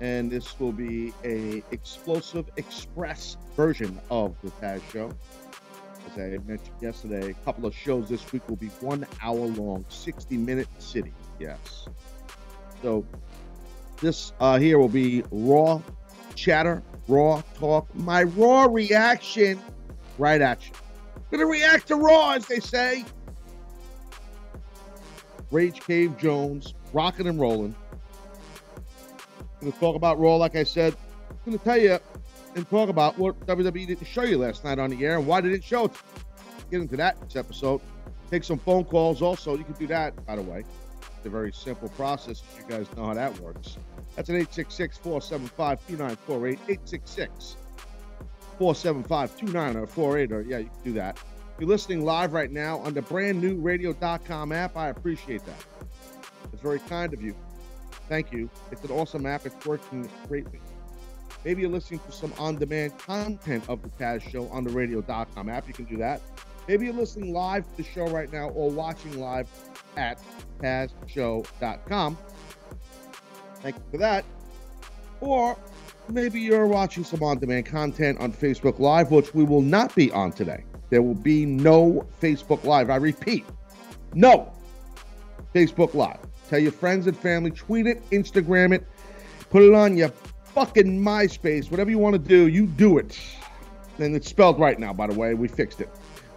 And this will be a explosive express version of the Taz Show. As I mentioned yesterday, a couple of shows this week will be one hour long, 60 minute city. Yes. So this uh here will be raw chatter, raw talk, my raw reaction right at you. Gonna react to Raw, as they say. Rage Cave Jones, rocking and rolling. Gonna talk about Raw, like I said. I'm Gonna tell you and talk about what WWE didn't show you last night on the air and why they didn't show it. Get into that this episode. Take some phone calls. Also, you can do that, by the way. It's a very simple process. You guys know how that works. That's an 866 475 2948. 866 475 2948. Or, yeah, you can do that. If you're listening live right now on the brand new radio.com app, I appreciate that. It's very kind of you. Thank you. It's an awesome app. It's working greatly. Maybe you're listening to some on demand content of the Taz Show on the radio.com app. You can do that. Maybe you're listening live to the show right now or watching live at TazShow.com. Thank you for that. Or maybe you're watching some on demand content on Facebook Live, which we will not be on today. There will be no Facebook Live. I repeat, no Facebook Live. Tell your friends and family, tweet it, Instagram it, put it on your fucking MySpace, whatever you want to do, you do it. And it's spelled right now, by the way. We fixed it.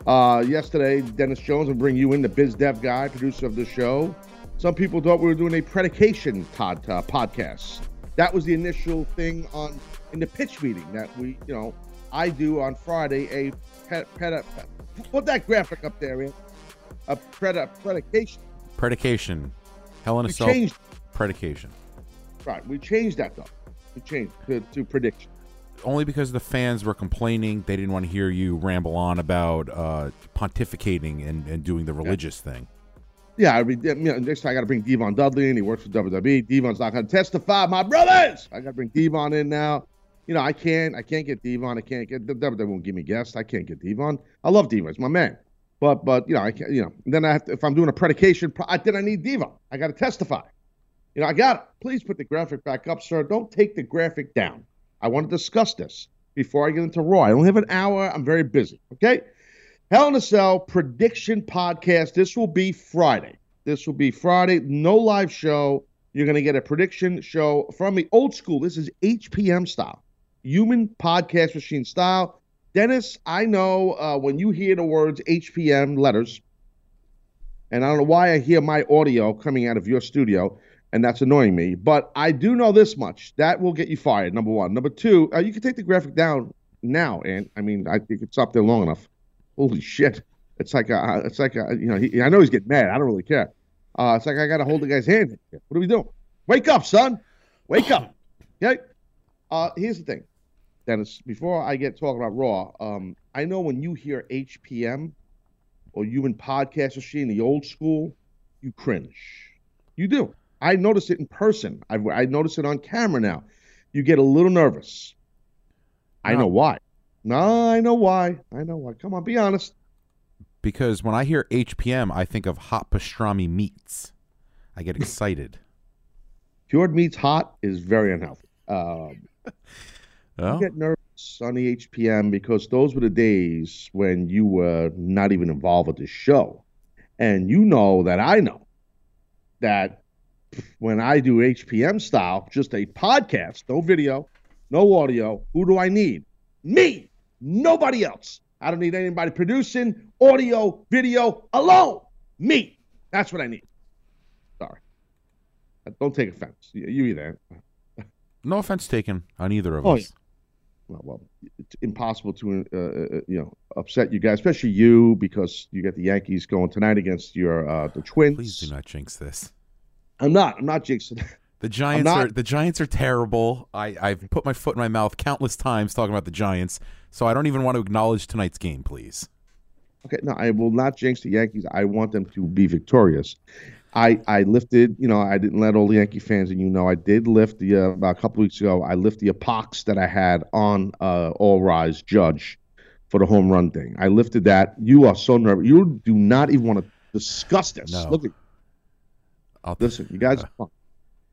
Uh, yesterday, Dennis Jones will bring you in, the biz dev guy, producer of the show. Some people thought we were doing a predication Todd uh, podcast. That was the initial thing on in the pitch meeting that we, you know, I do on Friday. A pet, pet, put that graphic up there, man. A pred, predication. Predication. Hell in a We Cell. changed, Predication. right? We changed that though. We changed to, to prediction. Only because the fans were complaining they didn't want to hear you ramble on about uh, pontificating and, and doing the religious thing. Yeah, I mean, you know, next time I got to bring Devon Dudley in. He works for WWE. Devon's not going to testify. My brothers, I got to bring Devon in now. You know, I can't, I can't get Devon. I can't get the WWE won't give me guests. I can't get Devon. I love Devon. He's my man. But, but you know, I can't. You know, then I have to, if I'm doing a predication, I, then I need diva I got to testify. You know, I got it. Please put the graphic back up, sir. Don't take the graphic down. I want to discuss this before I get into Raw. I only have an hour. I'm very busy. Okay. Hell in a Cell prediction podcast. This will be Friday. This will be Friday. No live show. You're going to get a prediction show from the old school. This is HPM style, human podcast machine style. Dennis, I know uh, when you hear the words HPM letters, and I don't know why I hear my audio coming out of your studio, and that's annoying me. But I do know this much: that will get you fired. Number one. Number two, uh, you can take the graphic down now, and I mean, I think it's up there long enough. Holy shit! It's like a, it's like a, you know, he, I know he's getting mad. I don't really care. Uh, it's like I got to hold the guy's hand. What are we doing? Wake up, son! Wake up! Okay. Uh, here's the thing, Dennis. Before I get talking about Raw, um, I know when you hear HPM or human podcast machine, the old school, you cringe. You do. I notice it in person. I've, I notice it on camera now. You get a little nervous. I know why. No, I know why. I know why. Come on, be honest. Because when I hear HPM, I think of hot pastrami meats. I get excited. Cured meats hot is very unhealthy. Um, oh, You get nervous on the HPM because those were the days when you were not even involved with the show. And you know that I know that when I do HPM style, just a podcast, no video, no audio, who do I need? Me, nobody else. I don't need anybody producing audio, video alone. Me. That's what I need. Sorry. Don't take offense. You, you either. No offense taken on either of Oh, us. Well, well, it's impossible to uh, uh, you know upset you guys, especially you, because you get the Yankees going tonight against your uh, the Twins. Please do not jinx this. I'm not. I'm not jinxing. The Giants not- are the Giants are terrible. I, I've put my foot in my mouth countless times talking about the Giants, so I don't even want to acknowledge tonight's game, please. Okay, no, I will not jinx the Yankees. I want them to be victorious. I I lifted, you know, I didn't let all the Yankee fans, and you know, I did lift the uh, about a couple weeks ago. I lift the epox that I had on uh, All Rise Judge for the home run thing. I lifted that. You are so nervous. You do not even want to discuss this. No. Look at I'll listen. You guys are fun.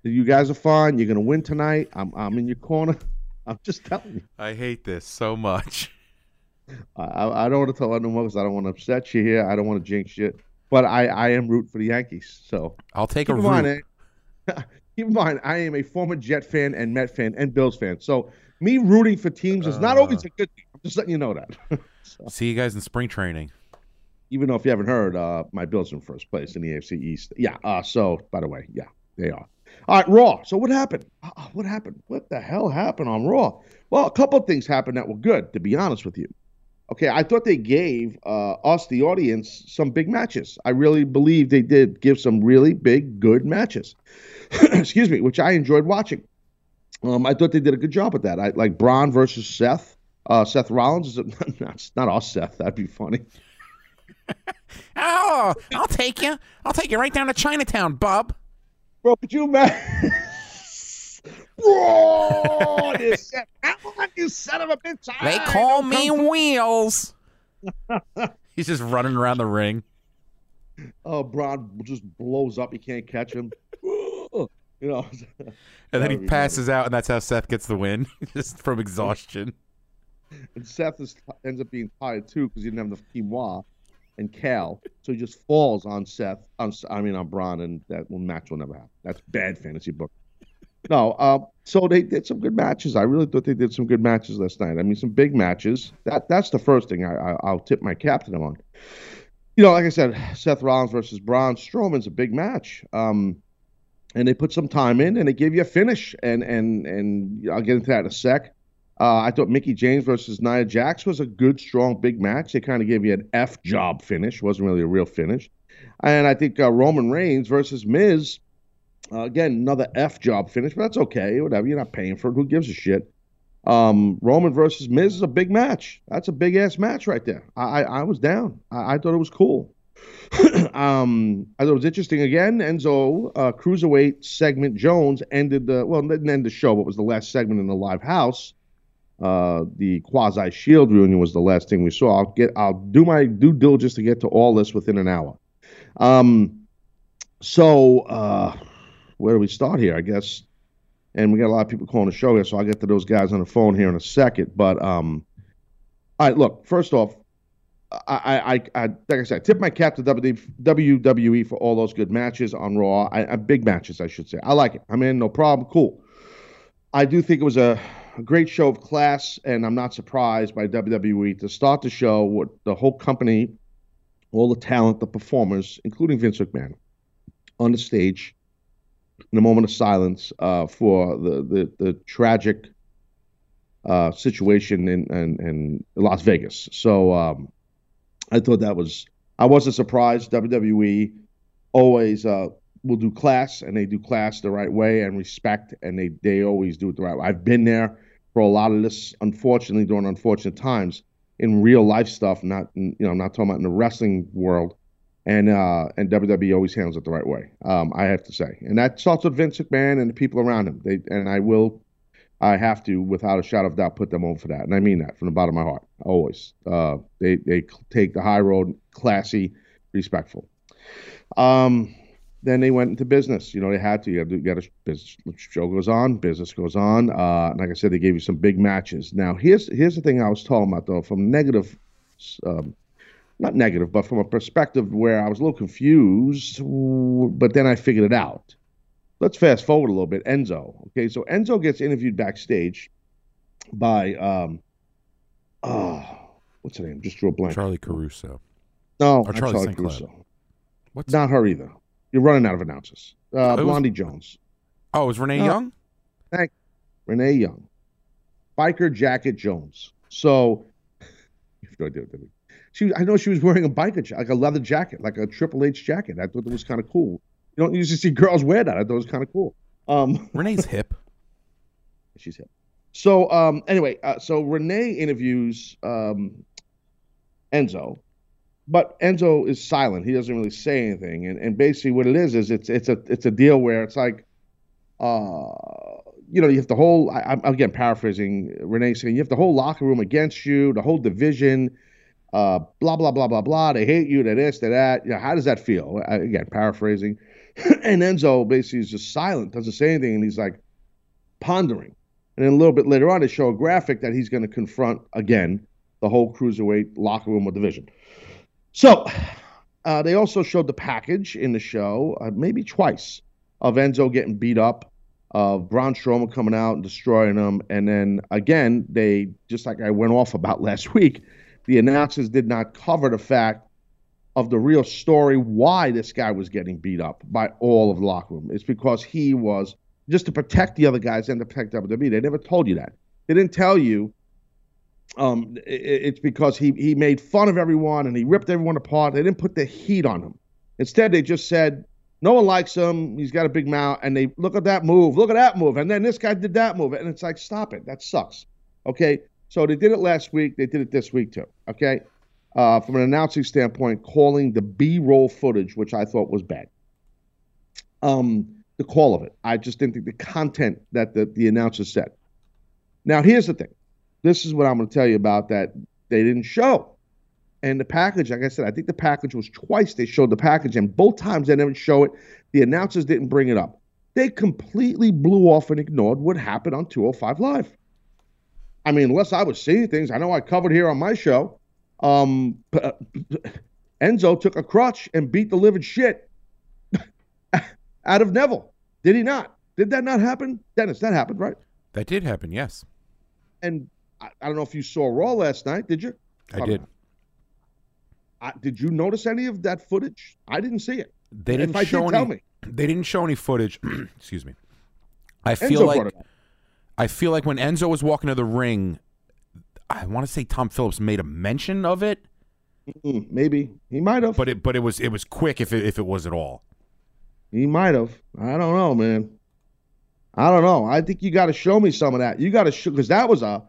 You guys are fine. You're gonna win tonight. I'm I'm in your corner. I'm just telling you. I hate this so much. I, I don't want to tell anyone because I don't want to upset you here. I don't want to jinx you. But I, I am rooting for the Yankees. So I'll take a in mind, root. eh, keep in mind, I am a former Jet fan and Met fan and Bills fan. So me rooting for teams is not Uh. always a good thing. I'm just letting you know that. See you guys in spring training. Even though if you haven't heard, uh, my Bills are in first place in the AFC East. Yeah. Uh, so by the way, yeah, they are. All right, Raw. So what happened? Uh, what happened? What the hell happened on Raw? Well, a couple of things happened that were good, to be honest with you. Okay, I thought they gave uh, us, the audience, some big matches. I really believe they did give some really big, good matches. Excuse me, which I enjoyed watching. Um, I thought they did a good job with that. I like Braun versus Seth. Uh, Seth Rollins is not, not us, Seth. That'd be funny. Oh, I'll take you. I'll take you right down to Chinatown, bub. Bro, could you imagine? Bro, this Seth, come on, you son of a bitch! They I call me come Wheels. He's just running around the ring. Oh, Braun just blows up. You can't catch him. you know. And then he would be passes out, and that's how Seth gets the win, just from exhaustion. And Seth is, ends up being tired too because he didn't have enough quinoa and Cal, so he just falls on Seth. On, I mean, on Braun, and that match will never happen. That's bad fantasy book. No, uh, so they did some good matches. I really thought they did some good matches last night. I mean, some big matches. That that's the first thing I, I I'll tip my cap to them on. You know, like I said, Seth Rollins versus Braun Strowman's a big match. Um, and they put some time in, and they gave you a finish. And and and I'll get into that in a sec. Uh, I thought Mickie James versus Nia Jax was a good, strong, big match. They kind of gave you an F job finish. wasn't really a real finish. And I think uh, Roman Reigns versus Miz, uh, again, another F job finish, but that's okay. Whatever. You're not paying for it. Who gives a shit? Um, Roman versus Miz is a big match. That's a big ass match right there. I I, I was down. I, I thought it was cool. um, I thought it was interesting. Again, Enzo uh, cruiserweight segment Jones ended the well didn't end the show, but was the last segment in the live house. Uh, the quasi Shield reunion was the last thing we saw. I'll get I'll do my due diligence to get to all this within an hour. Um, so uh, where do we start here? I guess, and we got a lot of people calling the show here, so I'll get to those guys on the phone here in a second. But um, all right, look. First off, I, I, I, I like I said, tip my cap to WWE for all those good matches on Raw. I, I, big matches, I should say. I like it. I'm in, no problem. Cool. I do think it was a, a great show of class, and I'm not surprised by WWE to start the show with the whole company, all the talent, the performers, including Vince McMahon, on the stage in a moment of silence uh, for the, the, the tragic uh, situation in, in, in Las Vegas. So, um, I thought that was I wasn't surprised. WWE always uh, will do class, and they do class the right way and respect, and they they always do it the right way. I've been there for a lot of this, unfortunately, during unfortunate times in real life stuff. Not you know, I'm not talking about in the wrestling world, and uh, and WWE always handles it the right way. Um, I have to say, and that starts with Vince McMahon and the people around him. They and I will I have to, without a shadow of doubt, put them on for that, and I mean that from the bottom of my heart. Always, uh, they they take the high road, classy, respectful. Um, then they went into business. You know, they had to. You got to get a. Show goes on, business goes on. Uh, like I said, they gave you some big matches. Now, here's here's the thing I was talking about though, from negative, um, not negative, but from a perspective where I was a little confused, but then I figured it out let's fast forward a little bit. Enzo. Okay, so Enzo gets interviewed backstage by um oh what's her name? Just drew a blank. Charly Caruso. no, or Charlie Charly Caruso. What's Not her either. You're running out of announcers. Uh, was- Blondie Jones, Oh, it was Renee No. Young? Thank Renee Young, Biker Jacket Jones. So, you have no idea what that means. She, I know she was wearing a biker jacket, like a leather jacket, like a Triple H jacket. I thought that was kind of cool. You don't usually see girls wear that. I thought it was kind of cool. Um, Renee's hip. she's hip. So um, anyway, uh, so Renee interviews um, Enzo, but Enzo is silent. He doesn't really say anything, and, and basically what it is is it's it's a it's a deal where it's like, uh, you know, you have the whole. I, I'm again paraphrasing Renee saying you have the whole locker room against you, the whole division. Uh, blah blah blah blah blah. They hate you. They this. They that. You know, how does that feel? Uh, again, paraphrasing. and Enzo basically is just silent, doesn't say anything, and he's like pondering. And then a little bit later on, they show a graphic that he's going to confront again the whole cruiserweight locker room or division. So uh, they also showed the package in the show, uh, maybe twice, of Enzo getting beat up, of Braun Strowman coming out and destroying him, and then again they just like I went off about last week, the announcers did not cover the fact of the real story why this guy was getting beat up by all of the locker room. It's because he was just to protect the other guys and to protect WWE. They never told you that. They didn't tell you. Um, i- i- it's because he he made fun of everyone and he ripped everyone apart. They didn't put the heat on him. Instead, they just said no one likes him. He's got a big mouth, and they look at that move, look at that move, and then this guy did that move, and it's like stop it. That sucks. Okay, so they did it last week. They did it this week too. Okay, uh, from an announcing standpoint, calling the B-roll footage, which I thought was bad. Um, the call of it, I just didn't think the content that the the announcer said. Now, here's the thing. This is what I'm going to tell you about that they didn't show. And the package, like I said, I think the package was twice they showed the package, and both times they didn't show it. The announcers didn't bring it up. They completely blew off and ignored what happened on 205 Live. I mean, unless I was seeing things, I know I covered here on my show. Um, uh, Enzo took a crutch and beat the living shit out of Neville. Did he not? Did that not happen? Dennis, that happened, right? That did happen, yes. And I, I don't know if you saw Raw last night, did you? I did. I, did you notice any of that footage? I didn't see it. They didn't I show did, any tell me. they didn't show any footage. Excuse me. I Enzo feel like. I feel like when Enzo was walking to the ring, I want to say Tom Phillips made a mention of it, Mm, maybe he might have. but it but it was it was quick if it, if it was at all. He might have. I don't know, man. I don't know. I think you got to show me some of that. You got to show because that was a.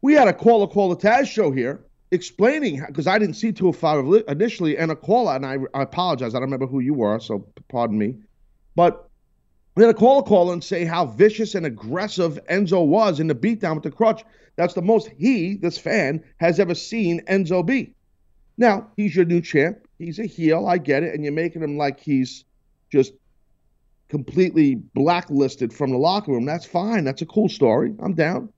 We had a call a call the Taz show here explaining because I didn't see 205 li- initially and a caller and I, I apologize. I don't remember who you were, so pardon me. But we had a call a call and say how vicious and aggressive Enzo was in the beatdown with the crutch. That's the most he, this fan, has ever seen Enzo be. Now he's your new champ. He's a heel. I get it, and you're making him like he's just completely blacklisted from the locker room. That's fine. That's a cool story. I'm down.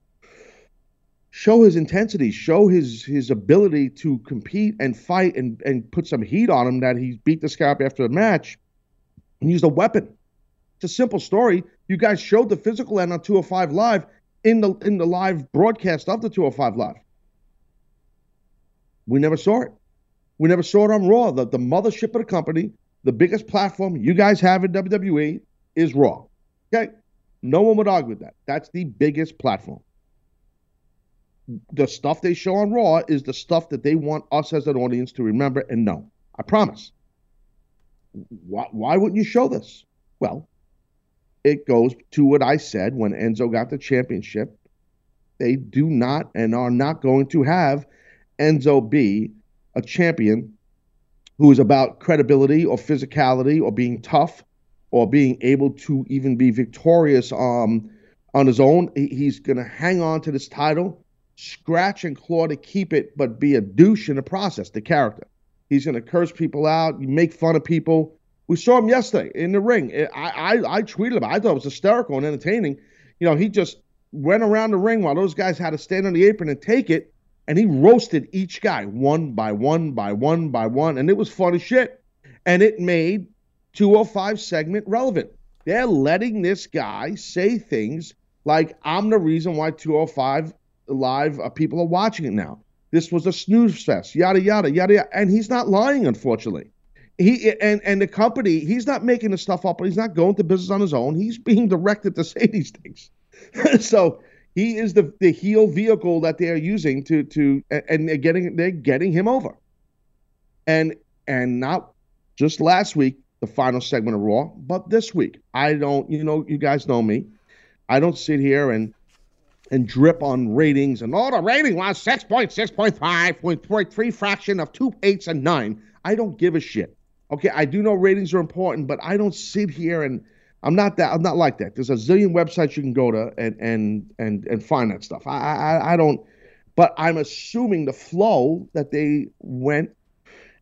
Show his intensity, show his his ability to compete and fight and, and put some heat on him that he beat guy up after the match and used a weapon. It's a simple story. You guys showed the physical end on 205 Live in the in the live broadcast of the 205 Live. We never saw it. We never saw it on Raw. The, the mothership of the company, the biggest platform you guys have in WWE is Raw. Okay? No one would argue with that. That's the biggest platform. The stuff they show on Raw is the stuff that they want us as an audience to remember and know. I promise. Why, why wouldn't you show this? Well, it goes to what I said when Enzo got the championship. They do not and are not going to have Enzo be a champion who is about credibility or physicality or being tough or being able to even be victorious um, on his own. He's going to hang on to this title, scratch and claw to keep it, but be a douche in the process, the character. He's going to curse people out, make fun of people. We saw him yesterday in the ring. I, I, I tweeted about it. I thought it was hysterical and entertaining. You know, he just went around the ring while those guys had to stand on the apron and take it and he roasted each guy one by one by one by one, and it was fun as shit. And it made 205 segment relevant. They're letting this guy say things like, I'm the reason why 205 Live uh, people are watching it now. This was a snooze fest, yada, yada, yada, yada. And he's not lying, unfortunately. He and and the company, he's not making the stuff up, he's not going to business on his own. He's being directed to say these things. so he is the the heel vehicle that they are using to to and they're getting they're getting him over. And and not just last week, the final segment of Raw, but this week. I don't, you know, you guys know me. I don't sit here and and drip on ratings and all oh, the rating was 6.6.5, 0.3 fraction of two eights and nine. I don't give a shit. Okay, I do know ratings are important, but I don't sit here and I'm not that I'm not like that. There's a zillion websites you can go to and and and and find that stuff. I I, I don't but I'm assuming the flow that they went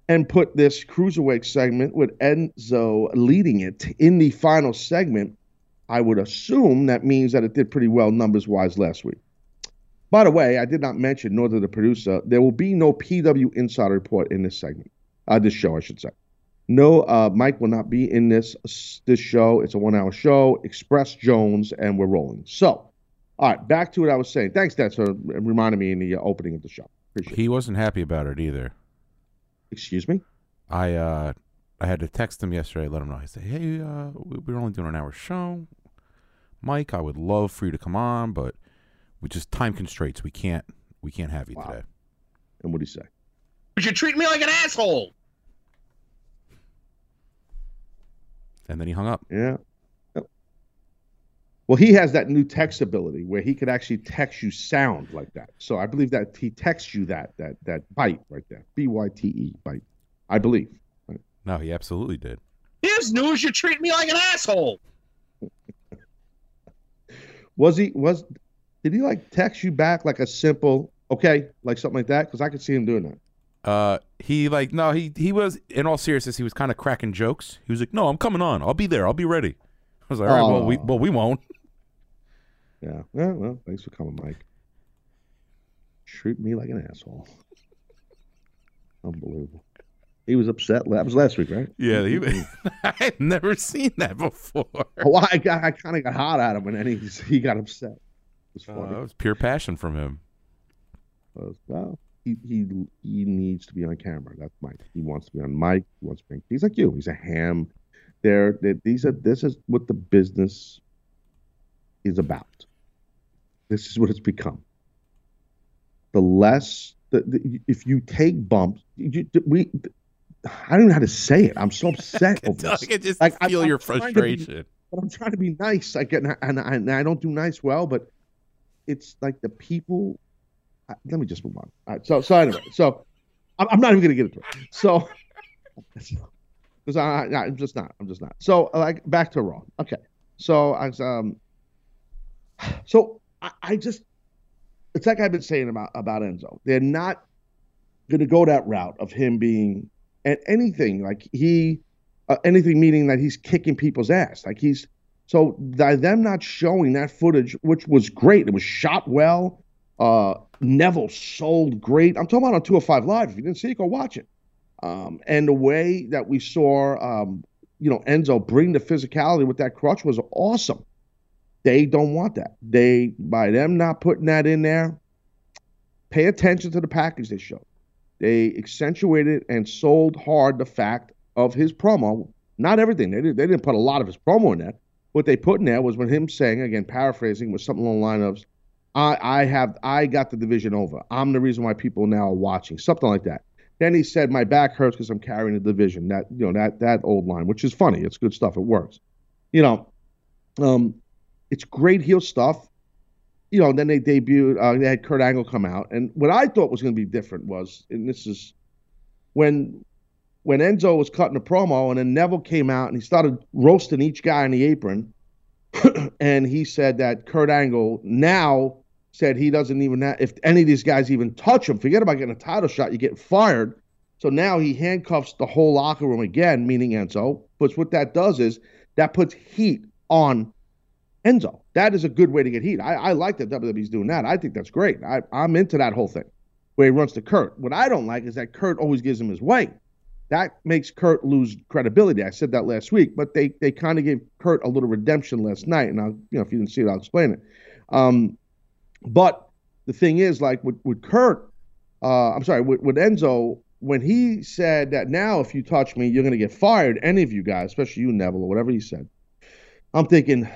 and put this cruiserweight segment with Enzo leading it in the final segment, I would assume that means that it did pretty well numbers wise last week. By the way, I did not mention, nor did the producer, there will be no PW Insider Report in this segment, uh, this show, I should say. No, uh, Mike will not be in this this show. It's a one hour show. Express Jones, and we're rolling. So, all right, back to what I was saying. Thanks, Dad, for reminding me in the uh, opening of the show. Appreciate he wasn't happy about it either. Excuse me. I uh, I had to text him yesterday. Let him know. I said, "Hey, uh, we're only doing an hour show. Mike, I would love for you to come on, but we just time constraints. We can't we can't have you wow. today." And what did he say? You treat me like an asshole. And then he hung up. Yeah. Well, he has that new text ability where he could actually text you sound like that. So I believe that he texts you that that that bite right there, B Y T E bite. I believe. Right? No, he absolutely did. Here's news. You treat me like an asshole. was he was? Did he like text you back like a simple okay, like something like that? Because I could see him doing that. Uh, he like no, he he was in all seriousness, he was kind of cracking jokes. He was like, "No, I'm coming on. I'll be there. I'll be ready." I was like, "All right, oh. well, we well we won't." Yeah. Yeah. Well, thanks for coming, Mike. Treat me like an asshole. Unbelievable. He was upset. That was last week, right? Yeah, he, I had never seen that before. Oh, I got, I kind of got hot at him, and then he he got upset. It was funny. Uh, that was pure passion from him. well, he, he he needs to be on camera. That's Mike. He wants to be on mic. He wants to be. He's like you. He's a ham. There, these are. This is what the business is about. This is what it's become. The less, the, the if you take bumps, you, we. I don't know how to say it. I'm so upset over this. I just like, feel I'm, your I'm frustration. Be, but I'm trying to be nice. I get and I, and I don't do nice well, but it's like the people let me just move on. All right. So so anyway, so I'm, I'm not even gonna get into it. So because I, I am just not. I'm just not. So like back to Raw. Okay. So I um. So I, I just it's like I've been saying about about Enzo. They're not gonna go that route of him being at anything like he uh, anything meaning that he's kicking people's ass. Like he's so by them not showing that footage, which was great, it was shot well. Uh, Neville sold great. I'm talking about on 205 Live. If you didn't see it, go watch it. Um, and the way that we saw, um, you know, Enzo bring the physicality with that crutch was awesome. They don't want that. They, by them not putting that in there, pay attention to the package they showed. They accentuated and sold hard the fact of his promo. Not everything. They, did, they didn't put a lot of his promo in there. What they put in there was when him saying, again, paraphrasing, was something along the line of, I, I have I got the division over. I'm the reason why people now are watching. Something like that. Then he said, "My back hurts because I'm carrying the division." That you know that that old line, which is funny. It's good stuff. It works. You know, um, it's great heel stuff. You know, then they debuted. Uh, they had Kurt Angle come out, and what I thought was going to be different was, and this is when when Enzo was cutting a promo, and then Neville came out and he started roasting each guy in the apron, and he said that Kurt Angle now said he doesn't even have, if any of these guys even touch him, forget about getting a title shot, you get fired. So now he handcuffs the whole locker room again, meaning Enzo. But what that does is that puts heat on Enzo. That is a good way to get heat. I, I like that WWE's doing that. I think that's great. I, I'm into that whole thing where he runs to Kurt. What I don't like is that Kurt always gives him his way. That makes Kurt lose credibility. I said that last week, but they they kind of gave Kurt a little redemption last night. And I'll, you know, if you didn't see it, I'll explain it. Um, but the thing is, like with, with Kurt, uh, I'm sorry, with, with Enzo, when he said that now if you touch me, you're gonna get fired, any of you guys, especially you, Neville, or whatever he said, I'm thinking,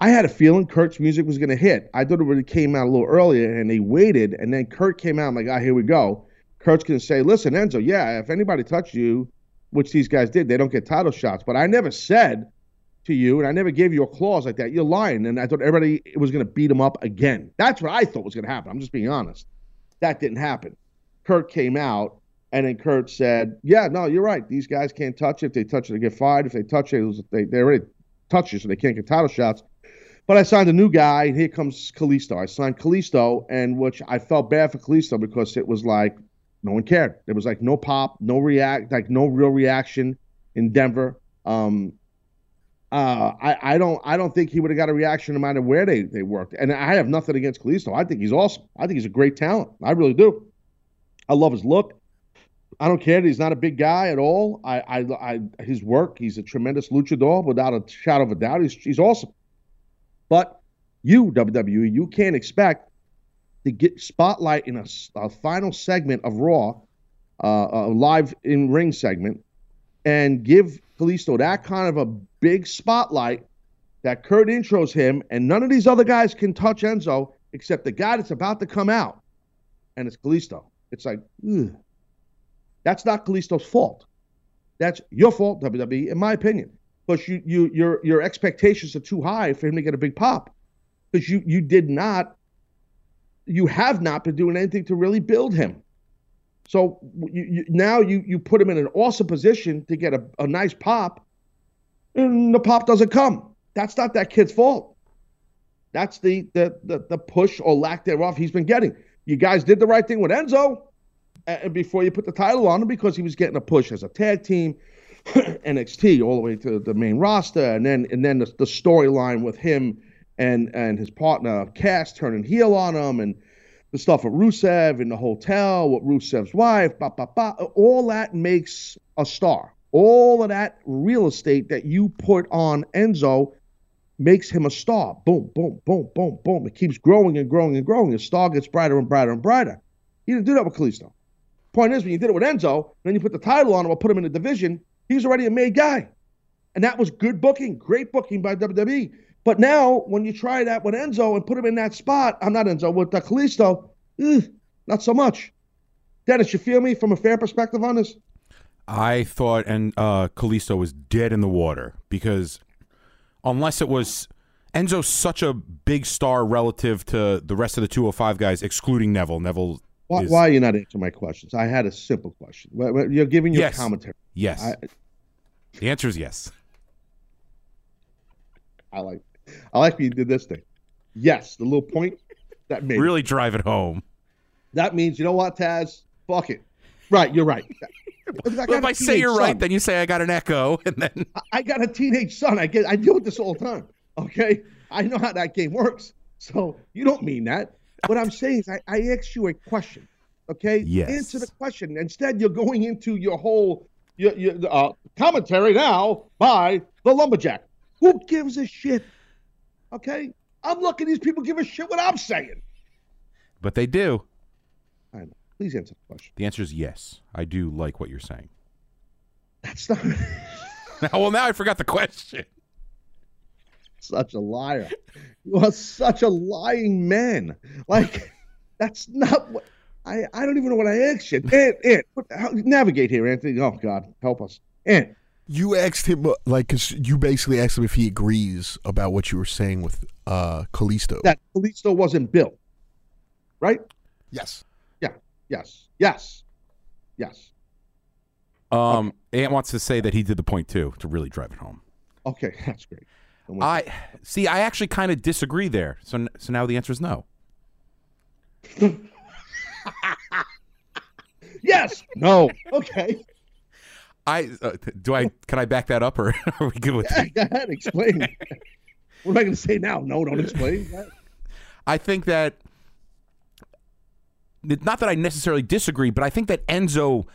I had a feeling Kurt's music was gonna hit. I thought it came out a little earlier, and they waited, and then Kurt came out. I'm like, ah, here we go. Kurt's gonna say, listen, Enzo, yeah, if anybody touched you, which these guys did, they don't get title shots. But I never said to you, and I never gave you a clause like that. You're lying, and I thought everybody was gonna beat him up again. That's what I thought was gonna happen. I'm just being honest. That didn't happen. Kurt came out, and then Kurt said, "Yeah, no, you're right. These guys can't touch it. If they touch it, they get fired. If they touch it, they they already touch it, so they can't get title shots." But I signed a new guy, and here comes Kalisto. I signed Kalisto, and which I felt bad for Kalisto because it was like no one cared. There was like no pop, no react, like no real reaction in Denver. Um, uh, I, I don't I don't think he would have got a reaction no matter where they, they worked. And I have nothing against Kalisto. I think he's awesome. I think he's a great talent. I really do. I love his look. I don't care that he's not a big guy at all. I, I, I his work. He's a tremendous luchador without a shadow of a doubt. He's he's awesome. But you WWE, you can't expect to get spotlight in a, a final segment of Raw, uh, a live in ring segment, and give Kalisto that kind of a big spotlight that Kurt intros him, and none of these other guys can touch Enzo except the guy that's about to come out, and it's Kalisto. It's like, ugh. that's not Kalisto's fault. That's your fault, WWE, in my opinion. But you, you, your, your expectations are too high for him to get a big pop. Because you, you did not, you have not been doing anything to really build him. So you, you, now you, you put him in an awesome position to get a, a nice pop, and the pop doesn't come. That's not that kid's fault. That's the the the, the push or lack thereof he's been getting. You guys did the right thing with Enzo uh, before you put the title on him because he was getting a push as a tag team, NXT all the way to the main roster, and then and then the, the storyline with him and and his partner Cass turning heel on him, and the stuff with Rusev in the hotel with Rusev's wife, bah, bah, bah, all that makes a star. All of that real estate that you put on Enzo makes him a star. Boom, boom, boom, boom, boom. It keeps growing and growing and growing. The star gets brighter and brighter and brighter. You didn't do that with Kalisto. Point is, when you did it with Enzo, then you put the title on him or put him in the division, he's already a made guy. And that was good booking, great booking by WWE. But now, when you try that with Enzo and put him in that spot, I'm not Enzo, with the Kalisto, eh, not so much. Dennis, you feel me from a fair perspective on this? I thought and uh, Kalisto was dead in the water because unless it was Enzo's such a big star relative to the rest of the 205 guys, excluding Neville. Neville. Why, is, why are you not answering my questions? I had a simple question. You're giving your Yes. commentary. Yes. I, the answer is yes. I like, I like when you did this thing. Yes, the little point that made Really drive it home. that means you know what, Taz? Fuck it. Right, you're right. Well, if I say you're right, then you say I got an echo, and then I got a teenage son. I get I deal with this all the time. Okay, I know how that game works. So you don't mean that. What I'm saying is, I, I asked you a question. Okay, Yes. answer the question. Instead, you're going into your whole your, your uh, commentary now by the lumberjack. Who gives a shit? Okay, I'm lucky these people give a shit what I'm saying. but they do. I know. Please answer the question. The answer is yes. I do like what you're saying. That's not well, now I forgot the question. such a liar. You are such a lying man. Like that's not what I. I don't even know what I asked you. Ant, Ant, navigate here, Anthony. Oh God, help us, Ant. You asked him uh, like, cause you basically asked him if he agrees about what you were saying with uh Kalisto. That Kalisto wasn't built, right? yes. Yeah. Yes. Yes. Yes. Um, Ant wants to say that he did the point too to really drive it home. Okay, that's great. I'm see. I actually kind of disagree there. So, so now the answer is no. yes. No. Okay. I uh, do. I can I back that up, or are we good with? Yeah, go ahead. Explain. what am I going to say now? No, don't explain. I think that not that I necessarily disagree, but I think that Enzo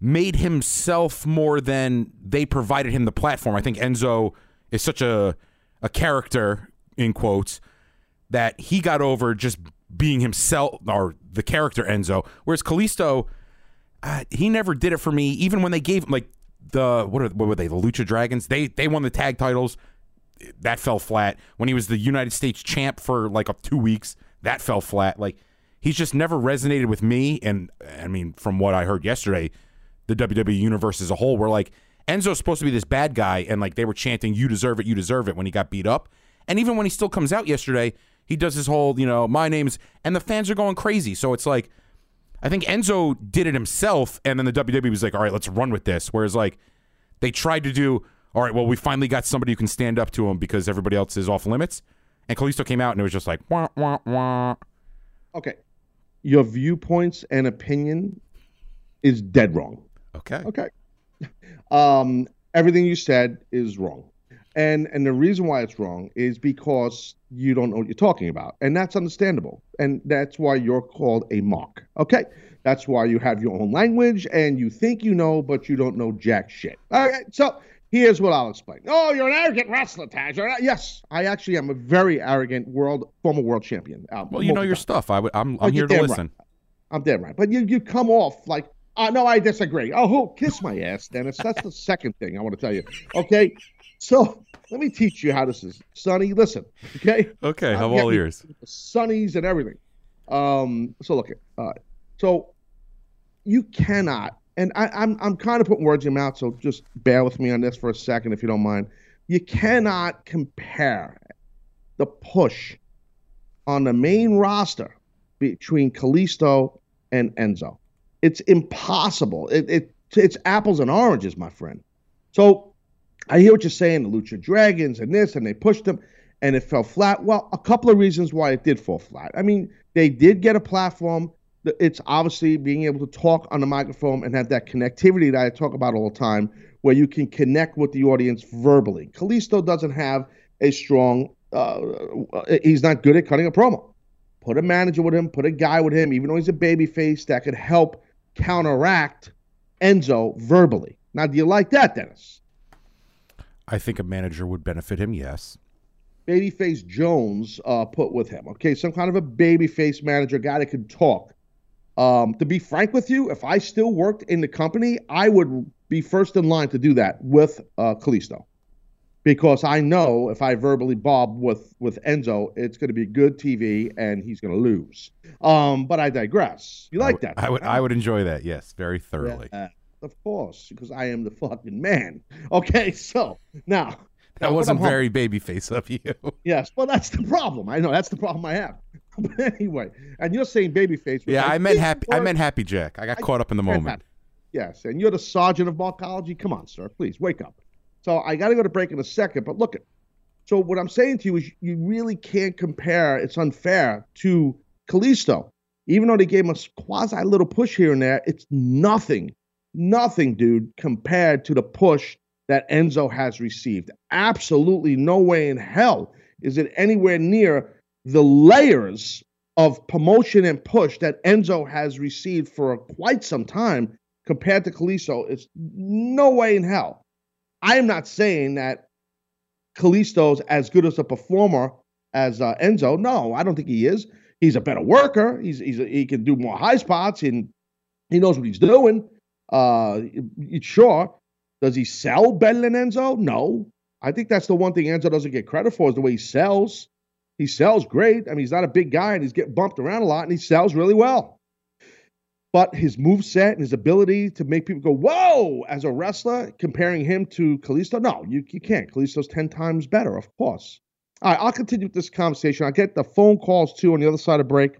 made himself more than they provided him the platform. I think Enzo is such a a character in quotes that he got over just being himself or the character Enzo. Whereas Kalisto, he never did it for me. Even when they gave him like the what are what were they the Lucha Dragons? They they won the tag titles. That fell flat. When he was the United States champ for like two weeks, that fell flat. Like he's just never resonated with me. And I mean, from what I heard yesterday, the WWE universe as a whole, were like Enzo's supposed to be this bad guy, and like they were chanting, "You deserve it, you deserve it" when he got beat up. And even when he still comes out yesterday, he does his whole, you know, my name's, and the fans are going crazy. So it's like, I think Enzo did it himself, and then the WWE was like, all right, let's run with this. Whereas like they tried to do, all right, well, we finally got somebody who can stand up to him because everybody else is off limits. And Kalisto came out and it was just like, wah, wah, wah. Okay. Your viewpoints and opinion is dead wrong. Okay. Okay. Um, everything you said is wrong. And and the reason why it's wrong is because you don't know what you're talking about. And that's understandable. And that's why you're called a mock. Okay? That's why you have your own language and you think you know, but you don't know jack shit. All right. So here's what I'll explain. Oh, you're an arrogant wrestler, Taz. Not- Yes, I actually am a very arrogant world former world champion. Um, Well, you know your times. stuff. I would, I'm, Oh, I'm here to listen. I'm damn right. But you you come off like, uh, no, I disagree. Oh, who kiss my ass, Dennis? That's the second thing I want to tell you. Okay, so let me teach you how this is, Sonny. Listen, okay, Okay, I'm all ears. Sonny's and everything. Um, so look, uh, so you cannot, and I, I'm I'm kind of putting words in your mouth, so just bear with me on this for a second, if you don't mind. You cannot compare the push on the main roster between Kalisto and Enzo. It's impossible. It, it it's apples and oranges, my friend. So I hear what you're saying, the Lucha Dragons and this, and they pushed them, and it fell flat. Well, a couple of reasons why it did fall flat. I mean, they did get a platform. It's obviously being able to talk on the microphone and have that connectivity that I talk about all the time, where you can connect with the audience verbally. Kalisto doesn't have a strong. Uh, he's not good at cutting a promo. Put a manager with him. Put a guy with him, even though he's a babyface that could help counteract Enzo verbally. Now, do you like that, Dennis? I think a manager would benefit him. Yes. babyface Jones uh, put with him. Okay, some kind of a babyface manager, guy that could talk. Um, to be frank with you, if I still worked in the company, I would be first in line to do that with uh, Kalisto, because I know if I verbally bob with with Enzo, it's going to be good TV and he's going to lose. Um, but I digress. You like I, that? I would. I would enjoy that. Yes, very thoroughly. Yeah, of course, because I am the fucking man. Okay, so now That but wasn't very babyface of you. Yes, well, that's the problem. I know that's the problem I have. But anyway, and you're saying babyface. yeah, I meant think happy. I meant happy Jack. I got I- caught up in the moment. Yes, and you're the sergeant of Markology. Come on, sir, please wake up. So I got to go to break in a second, but look, it. So what I'm saying to you is, you really can't compare. It's unfair to Kalisto. even though they gave him a quasi little push here and there. It's nothing, nothing, dude, compared to the push that Enzo has received. Absolutely no way in hell is it anywhere near the layers of promotion and push that Enzo has received for quite some time compared to Kalisto. It's no way in hell. I am not saying that Kalisto's as good as a performer as uh, Enzo. No, I don't think he is. He's a better worker. He's, he's he can do more high spots and he knows what he's doing. Uh, sure. Does he sell better than Enzo? No. I think that's the one thing Enzo doesn't get credit for is the way he sells. He sells great. I mean, he's not a big guy and he's getting bumped around a lot and he sells really well. But his move set and his ability to make people go, whoa, as a wrestler, comparing him to Kalisto, no, you, you can't. Kalisto's 10 times better, of course. All right, I'll continue with this conversation. I'll get the phone calls too on the other side of break.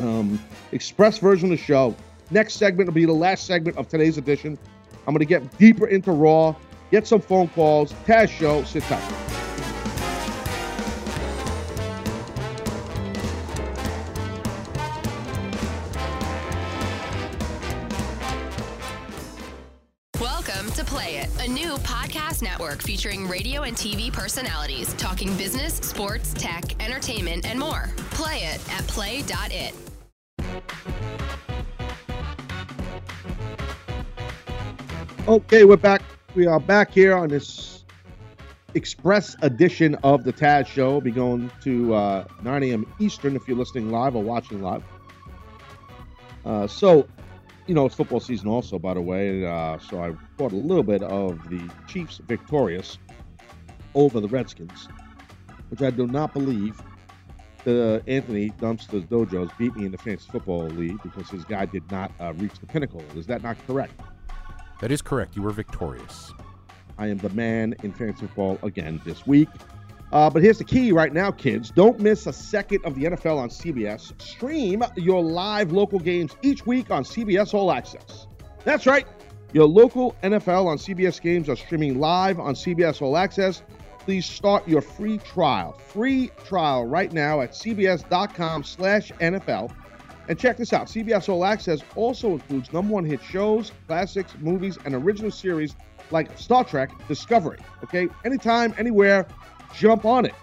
Um, express version of the show. Next segment will be the last segment of today's edition. I'm going to get deeper into Raw, get some phone calls. Taz Show, sit tight. Welcome to Play It, a new podcast network featuring radio and TV personalities talking business, sports, tech, entertainment, and more. Play it at play.it. Okay, we're back. We are back here on this express edition of the Taz Show. We'll be going to uh, 9 a.m. Eastern if you're listening live or watching live. Uh, so, you know, it's football season also, by the way. Uh, so I caught a little bit of the Chiefs victorious over the Redskins, which I do not believe the Anthony Dumpster's Dojos beat me in the fantasy football league because his guy did not uh, reach the pinnacle. Is that not correct? That is correct. You were victorious. I am the man in fantasy football again this week. Uh, but here's the key right now, kids. Don't miss a second of the NFL on CBS. Stream your live local games each week on CBS All Access. That's right. Your local NFL on CBS games are streaming live on CBS All Access. Please start your free trial. Free trial right now at cbs.com slash NFL. And check this out. CBS All Access also includes number one hit shows, classics, movies, and original series like Star Trek Discovery. Okay? Anytime, anywhere, jump on it.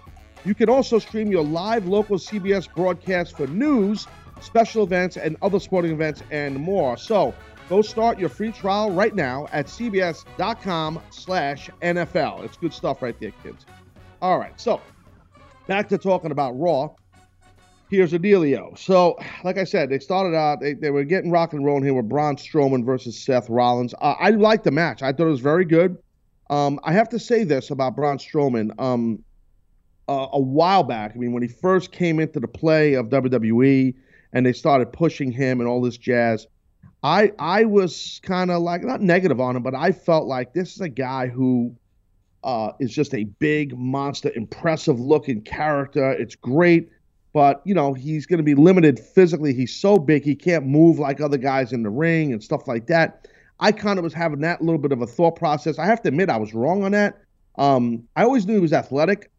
You can also stream your live local CBS broadcast for news, special events, and other sporting events and more. So go start your free trial right now at cbs.com slash NFL. It's good stuff right there, kids. All right, so back to talking about Raw. Here's a dealio. So, like I said, they started out, they, they were getting rock and rolling here with Braun Strowman versus Seth Rollins. Uh, I liked the match. I thought it was very good. Um, I have to say this about Braun Strowman. Um, uh, a while back, I mean, when he first came into the play of WWE and they started pushing him and all this jazz, I I was kind of like not negative on him, but I felt like this is a guy who uh, is just a big monster, impressive looking character. It's great, but you know he's going to be limited physically. He's so big he can't move like other guys in the ring and stuff like that. I kind of was having that little bit of a thought process. I have to admit I was wrong on that. Um, I always knew he was athletic.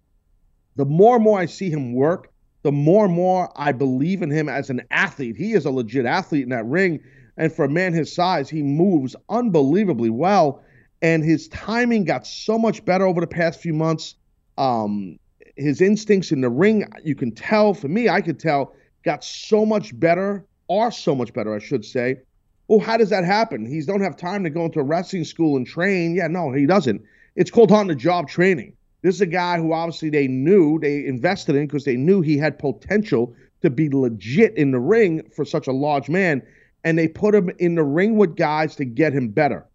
The more and more I see him work, the more and more I believe in him as an athlete. He is a legit athlete in that ring. And for a man his size, he moves unbelievably well. And his timing got so much better over the past few months. Um, his instincts in the ring, you can tell, for me, I could tell, got so much better, are so much better, I should say. Well, how does that happen? He don't have time to go into a wrestling school and train. Yeah, no, he doesn't. It's called on the job training. This is a guy who obviously they knew, they invested in because they knew he had potential to be legit in the ring for such a large man. And they put him in the ring with guys to get him better.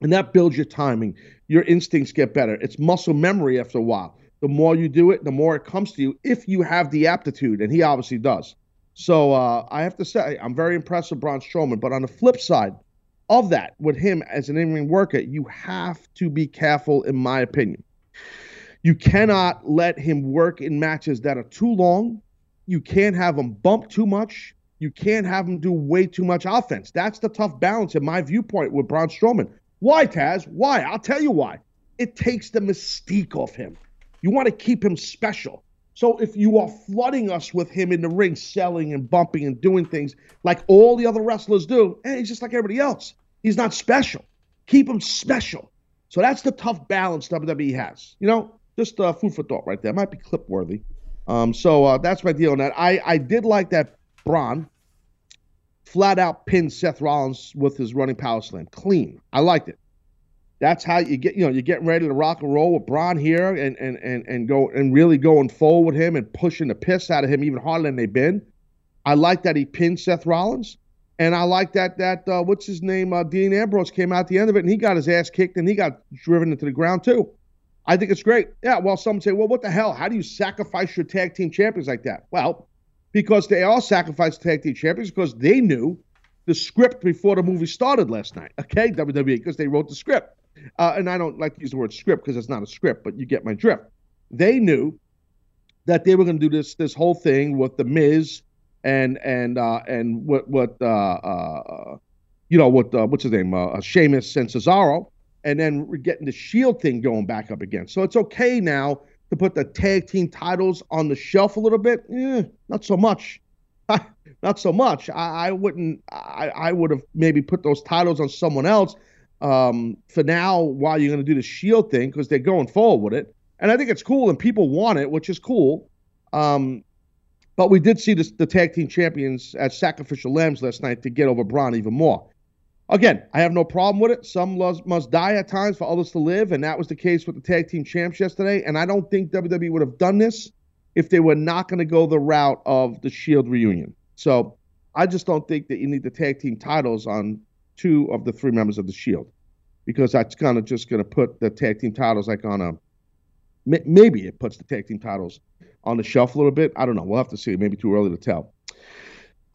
And that builds your timing. Your instincts get better. It's muscle memory after a while. The more you do it, the more it comes to you if you have the aptitude. And he obviously does. So uh, I have to say, I'm very impressed with Braun Strowman. But on the flip side of that, with him as an in-ring worker, you have to be careful, in my opinion. You cannot let him work in matches that are too long. You can't have him bump too much. You can't have him do way too much offense. That's the tough balance, in my viewpoint, with Braun Strowman. Why, Taz? Why? I'll tell you why. It takes the mystique off him. You want to keep him special. So if you are flooding us with him in the ring, selling and bumping and doing things like all the other wrestlers do, hey, he's just like everybody else. He's not special. Keep him special. So that's the tough balance WWE has. You know, just uh, food for thought right there. Might be clip worthy. Um, so uh, that's my deal on that. I, I did like that Braun flat out pinned Seth Rollins with his running power slam. Clean. I liked it. That's how you get, you know, you're getting ready to rock and roll with Braun here and and and and go and really going forward with him and pushing the piss out of him even harder than they've been. I like that he pinned Seth Rollins. And I like that that uh, what's his name? Uh, Dean Ambrose came out the end of it and he got his ass kicked and he got driven into the ground too. I think it's great. Yeah, well, some say, well, what the hell? How do you sacrifice your tag team champions like that? Well, because they all sacrificed tag team champions because they knew the script before the movie started last night. Okay, WWE, because they wrote the script. Uh, and I don't like to use the word script because it's not a script, but you get my drift. They knew that they were going to do this this whole thing with the Miz and and uh, and what what uh, uh, you know what uh, what's his name uh, Sheamus and Cesaro, and then we're getting the Shield thing going back up again. So it's okay now to put the tag team titles on the shelf a little bit. Eh, not so much. not so much. I, I wouldn't. I, I would have maybe put those titles on someone else um, for now while you're going to do the Shield thing because they're going forward with it. And I think it's cool and people want it, which is cool. Um, but we did see this, the tag team champions as sacrificial lambs last night to get over Braun even more. Again, I have no problem with it. Some must die at times for others to live, and that was the case with the tag team champs yesterday. And I don't think WWE would have done this if they were not going to go the route of the Shield reunion. So I just don't think that you need the tag team titles on two of the three members of the Shield because that's kind of just going to put the tag team titles like on a maybe it puts the tag team titles on the shelf a little bit. I don't know. We'll have to see. Maybe too early to tell.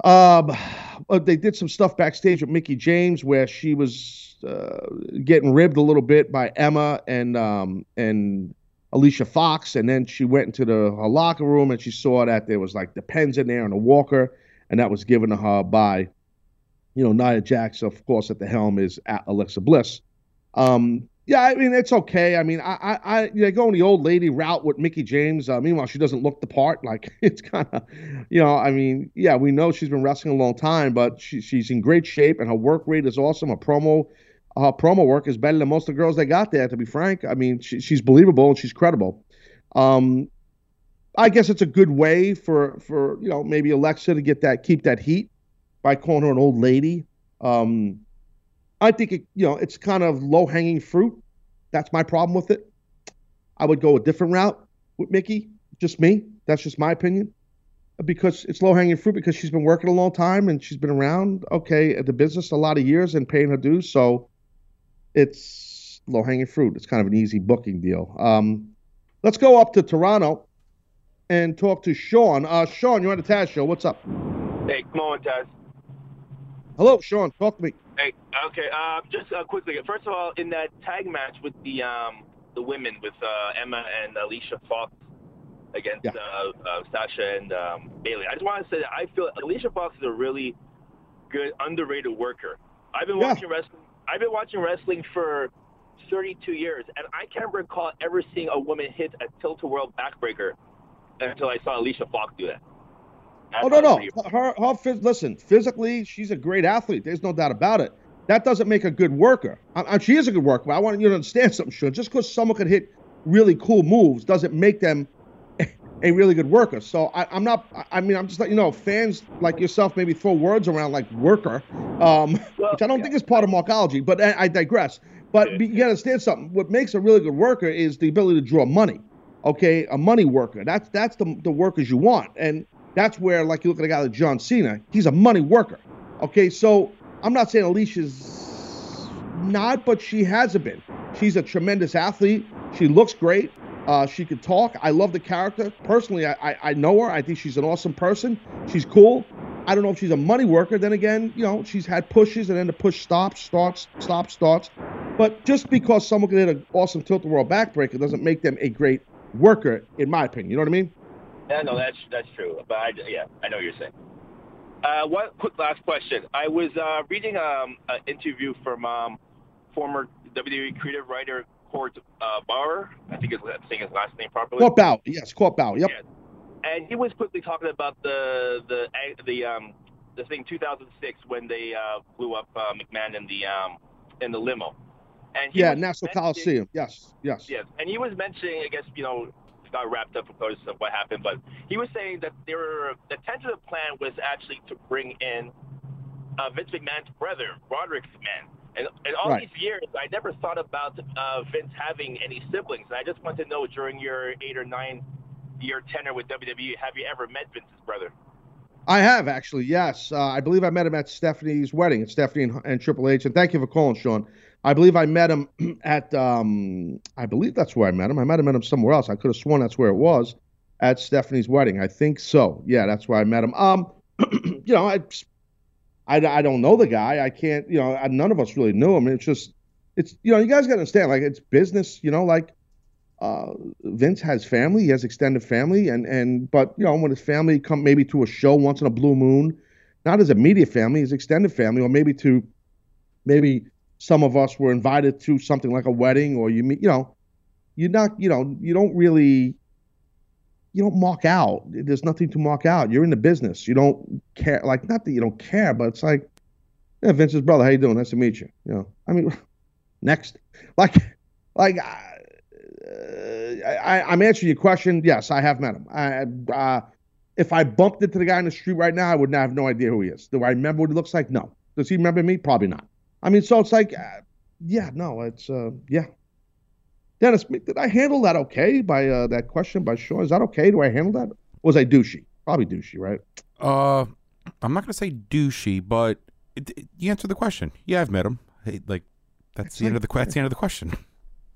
Um, they did some stuff backstage with Mickie James where she was uh, getting ribbed a little bit by Emma and um, and Alicia Fox, and then she went into the her locker room and she saw that there was like the pens in there and a walker, and that was given to her by, you know, Nia Jax. Of course, at the helm is at Alexa Bliss. Um, yeah, I mean it's okay. I mean, I, I, I you going the old lady route with Mickie James. Uh, meanwhile, she doesn't look the part. Like it's kind of, you know, I mean, yeah, we know she's been wrestling a long time, but she, she's in great shape and her work rate is awesome. Her promo, her promo work is better than most of the girls they got there. To be frank, I mean, she, she's believable and she's credible. Um, I guess it's a good way for for you know maybe Alexa to get that keep that heat by calling her an old lady. Um, I think it, you know it's kind of low hanging fruit. That's my problem with it. I would go a different route with Mickie. Just me. That's just my opinion. Because it's low hanging fruit because she's been working a long time and she's been around okay at the business a lot of years and paying her dues. So it's low hanging fruit. It's kind of an easy booking deal. Um, let's go up to Toronto and talk to Sean. Uh, Sean, you're on the Taz show. What's up? Hey, come on, Taz. Hello, Sean. Talk to me. Hey, okay. Uh, just uh, quickly. First of all, in that tag match with the um, the women with uh, Emma and Alicia Fox against Yeah. uh, uh, Sasha and um, Bayley, I just want to say that I feel Alicia Fox is a really good underrated worker. I've been Yeah. watching wrestling. I've been watching wrestling for 32 years, and I can't recall ever seeing a woman hit a tilt-a-whirl backbreaker until I saw Alicia Fox do that. I Oh no, no. Her, her, phys- listen. Physically, she's a great athlete. There's no doubt about it. That doesn't make a good worker. I, I, she is a good worker, but I want you to understand something, Sean. Just because someone can hit really cool moves doesn't make them a really good worker. So I, I'm not. I- mean, I'm just letting you know, fans like yourself maybe throw words around like worker, um, Well, which I don't yeah. think is part of markology. But I, I digress. But be- you gotta understand something. What makes a really good worker is the ability to draw money. Okay, a money worker. That's that's the the workers you want, and that's where like you look at a guy like John Cena. He's a money worker. Okay, so I'm not saying Alicia's not, but she hasn't been. She's a tremendous athlete. She looks great. Uh, she could talk. I love the character. Personally, I, I, I know her. I think she's an awesome person. She's cool. I don't know if she's a money worker. Then again, you know, she's had pushes and then the push stops, starts, stops, starts. But just because someone can hit an awesome tilt the world backbreaker doesn't make them a great worker, in my opinion. You know what I mean? Yeah, no, that's that's true. But I, yeah, I know what you're saying. Uh, one quick last question. I was uh, reading um, an interview from um, former WWE creative writer Court uh, Bauer. I think is I'm saying his last name properly. Court Bow. Yes, Court Bow. Yep. Yes. And he was quickly talking about the the the um the thing 2006 when they uh, blew up uh, McMahon in the um in the limo. And he Yeah, mentioning- Coliseum. Yes, yes. Yes, and he was mentioning, I guess, you know, got wrapped up because of what happened, but he was saying that there were, the tentative plan was actually to bring in uh, Vince McMahon's brother, Roderick McMahon. And in all Right. these years, I never thought about uh, Vince having any siblings. And I just want to know, during your eight or nine year tenure with WWE, have you ever met Vince's brother? I have actually, yes. Uh, I believe I met him at Stephanie's wedding, at Stephanie and, and Triple H. And thank you for calling, Sean. I believe I met him at, um, I believe that's where I met him. I might have met him somewhere else. I could have sworn that's where it was at Stephanie's wedding. I think so. Yeah, that's where I met him. Um, you know, I, I, I don't know the guy. I can't, you know, I, none of us really knew him. It's just, it's, you know, you guys got to understand, like, it's business, you know, like, uh, Vince has family. He has extended family, and and but you know when his family come maybe to a show once in a blue moon, not his immediate family, his extended family, or maybe to maybe some of us were invited to something like a wedding, or you meet, you know, you're not, you know, you don't really, you don't mark out. There's nothing to mark out. You're in the business. You don't care. Like not that you don't care, but it's like, yeah, Vince's brother, how you doing? Nice to meet you. You know, I mean, next, like, like. I, I, I'm answering your question. Yes, I have met him. I, uh, if I bumped into the guy in the street right now, I would not have no idea who he is. Do I remember what he looks like? No. Does he remember me? Probably not. I mean, so it's like, uh, yeah, no, it's, uh, yeah. Dennis, did I handle that okay by uh, that question by Sean? Is that okay? Do I handle that? Was I douchey? Probably douchey, right? Uh, I'm not going to say douchey, but it, it- you answered the question. Yeah, I've met him. Hey, like that's the end of the that's the end of the question. I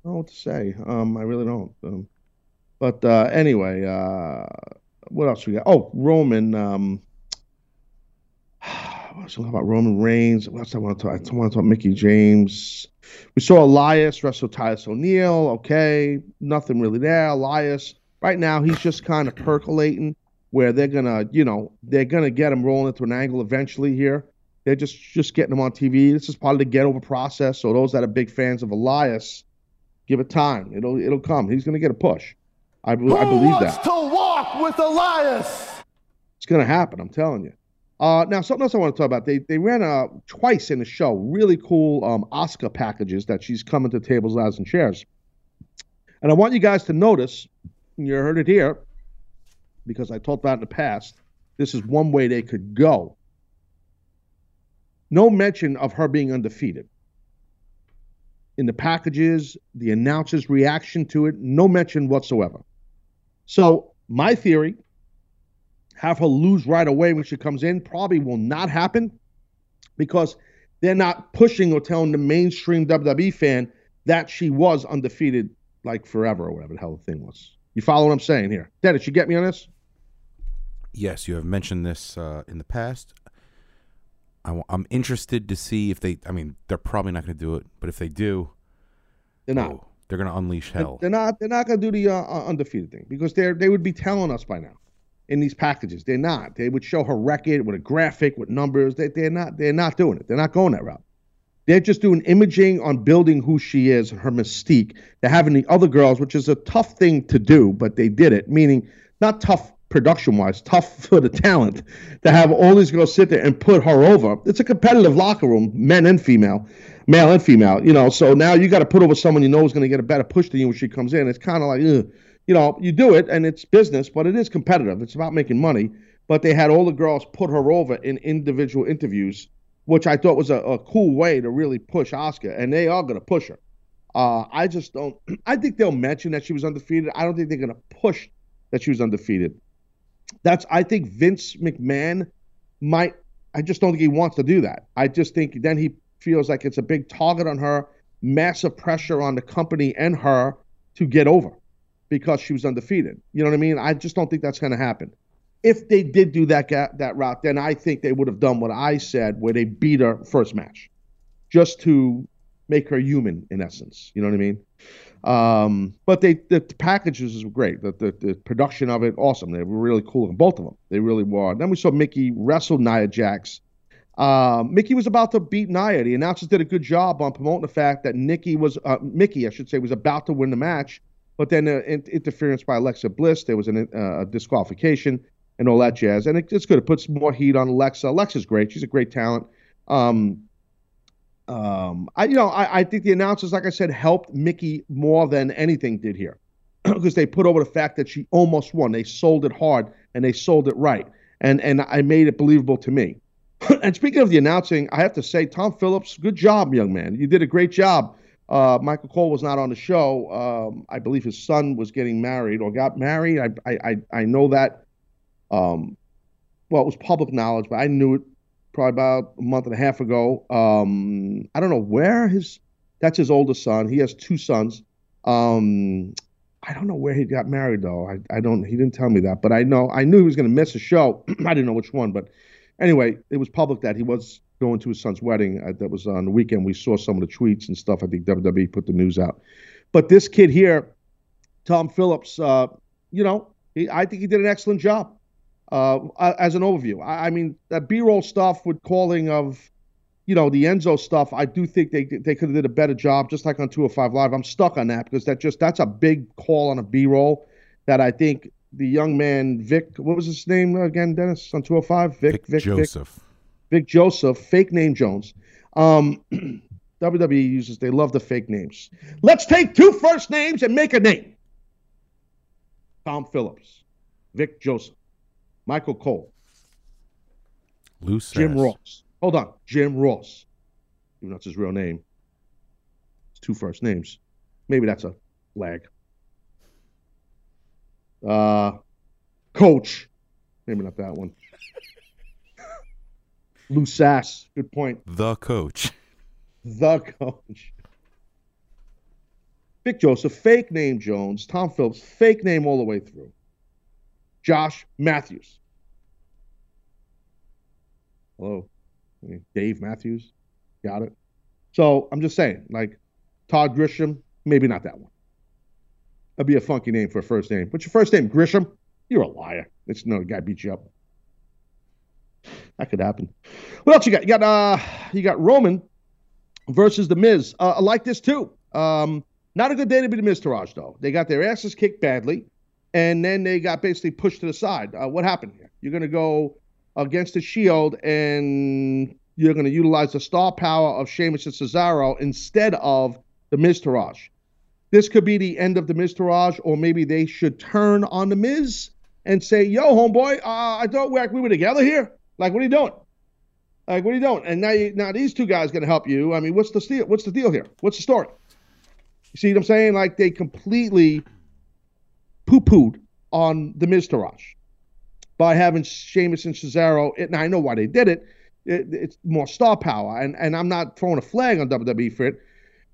don't know what to say. Um, I really don't. Um, but uh, anyway, uh, what else we got? Oh, Roman. Um, what was talking about Roman Reigns? What else I want to talk? I want to talk Mickie James. We saw Elias wrestle Titus O'Neil. Okay, nothing really there. Elias, right now, he's just kind of percolating. Where they're gonna, you know, they're gonna get him rolling into an angle eventually here. They're just just getting him on TV. This is part of the get over process. So those that are big fans of Elias, give it time. It'll it'll come. He's gonna get a push. I, be- I believe that. to walk with Elias? It's gonna happen. I'm telling you. Uh, now something else I want to talk about. They they ran uh twice in the show really cool um Asuka packages that she's coming to tables, ladders, and chairs. And I want you guys to notice. You heard it here, because I talked about in the past. This is one way they could go. No mention of her being undefeated. In the packages, the announcer's reaction to it, no mention whatsoever. So my theory have her lose right away when she comes in probably will not happen because they're not pushing or telling the mainstream WWE fan that she was undefeated like forever or whatever the hell the thing was. You follow what I'm saying here? Dennis, you get me on this? Yes, you have mentioned this uh, in the past. I, am interested to see if they. I mean, they're probably not going to do it, but if they do, They're not. oh, they're going to unleash hell. They're not. They're not going to do the uh, uh, undefeated thing because they're they would be telling us by now in these packages. They're not. They would show her record with a graphic with numbers. They, they're not. They're not doing it. They're not going that route. They're just doing imaging on building who she is and her mystique. They're having the other girls, which is a tough thing to do, but they did it. Meaning, not tough production wise, tough for the talent to have all these girls sit there and put her over. It's a competitive locker room, men and female, male and female. You know, so now you got to put over someone you know is going to get a better push than you when she comes in. It's kind of like, ugh. You know, you do it and it's business, but it is competitive. It's about making money. But they had all the girls put her over in individual interviews, which I thought was a, a cool way to really push Asuka, and they are going to push her. Uh, I just don't. I think they'll mention that she was undefeated. I don't think they're going to push that she was undefeated. That's. I think Vince McMahon might. I just don't think he wants to do that. I just think then he feels like it's a big target on her, massive pressure on the company and her to get over because she was undefeated. You know what I mean? I just don't think that's going to happen. If they did do that that route, then I think they would have done what I said, where they beat her first match, just to make her human in essence. You know what I mean? Um, but they the, the packages were great. The, the the production of it awesome. They were really cool, both of them. They really were. Then we saw Mickie wrestle Nia Jax. Um, Mickie was about to beat Nia. The announcers did a good job on promoting the fact that Nikki was uh, Mickie, I should say, was about to win the match, but then uh, in- interference by Alexa Bliss, there was an, uh, a disqualification and all that jazz. And it, it's good. It puts more heat on Alexa. Alexa's great. She's a great talent. Um, um, I you know I, I think the announcers, like I said, helped Mickie more than anything did here because they put over the fact that she almost won. They sold it hard and they sold it right, and and I made it believable to me. and speaking of the announcing, I have to say, Tom Phillips, good job, young man. You did a great job. Uh, Michael Cole was not on the show. Um, I believe his son was getting married or got married. I I I, know that. Um, well, it was public knowledge, but I knew it probably about a month and a half ago. Um, I don't know where his that's his oldest son. He has two sons. Um, I don't know where he got married though. I, I don't he didn't tell me that, but I know I knew he was gonna miss a show. I didn't know which one, but anyway, it was public that he was going to his son's wedding. Uh, that was on the weekend. We saw some of the tweets and stuff. I think WWE put the news out. But this kid here, Tom Phillips, uh, you know, he, I think he did an excellent job uh, as an overview. I, I mean, that B-roll stuff with calling of, you know, the Enzo stuff. I do think they they could have did a better job, just like on 205 Live. I'm stuck on that because that just that's a big call on a B-roll that I think the young man Vic, what was his name again, Dennis on 205? Vic, Vic, Vic, Vic, Joseph. Vic Joseph, fake name Jones. Um, WWE uses they love the fake names. Let's take two first names and make a name. Tom Phillips, Vic Joseph, Michael Cole, Loose Jim ass. Ross. Hold on, Jim Ross. Even though that's his real name. It's two first names. Maybe that's a lag. Uh, Coach. Maybe not that one. Lou Sass. Good point. The coach. The coach. Vic Joseph, fake name Jones. Tom Phillips, fake name all the way through. Josh Matthews. Hello. Dave Matthews. Got it. So I'm just saying, like Todd Grisham, maybe not that one. That'd be a funky name for a first name. What's your first name? Grisham? You're a liar. It's no the guy beat you up. That could happen. What else you got? You got uh you got Roman versus the Miz. Uh, I like this too. Um, not a good day to be the Miztourage though. They got their asses kicked badly, and then they got basically pushed to the side. Uh, what happened here? You're gonna go against the Shield, and you're gonna utilize the star power of Sheamus and Cesaro instead of the Miztourage. This could be the end of the Miztourage, or maybe they should turn on the Miz and say, "Yo, homeboy, uh, I thought we we were together here. Like, what are you doing? Like, what are you doing?" And now, you, now these two guys gonna help you. I mean, what's the deal? What's the deal here? What's the story? You see what I'm saying? Like, they completely poo-pooed on the Miztourage by having Sheamus and Cesaro. And I know why they did it. it. It's more star power, and and I'm not throwing a flag on WWE for it,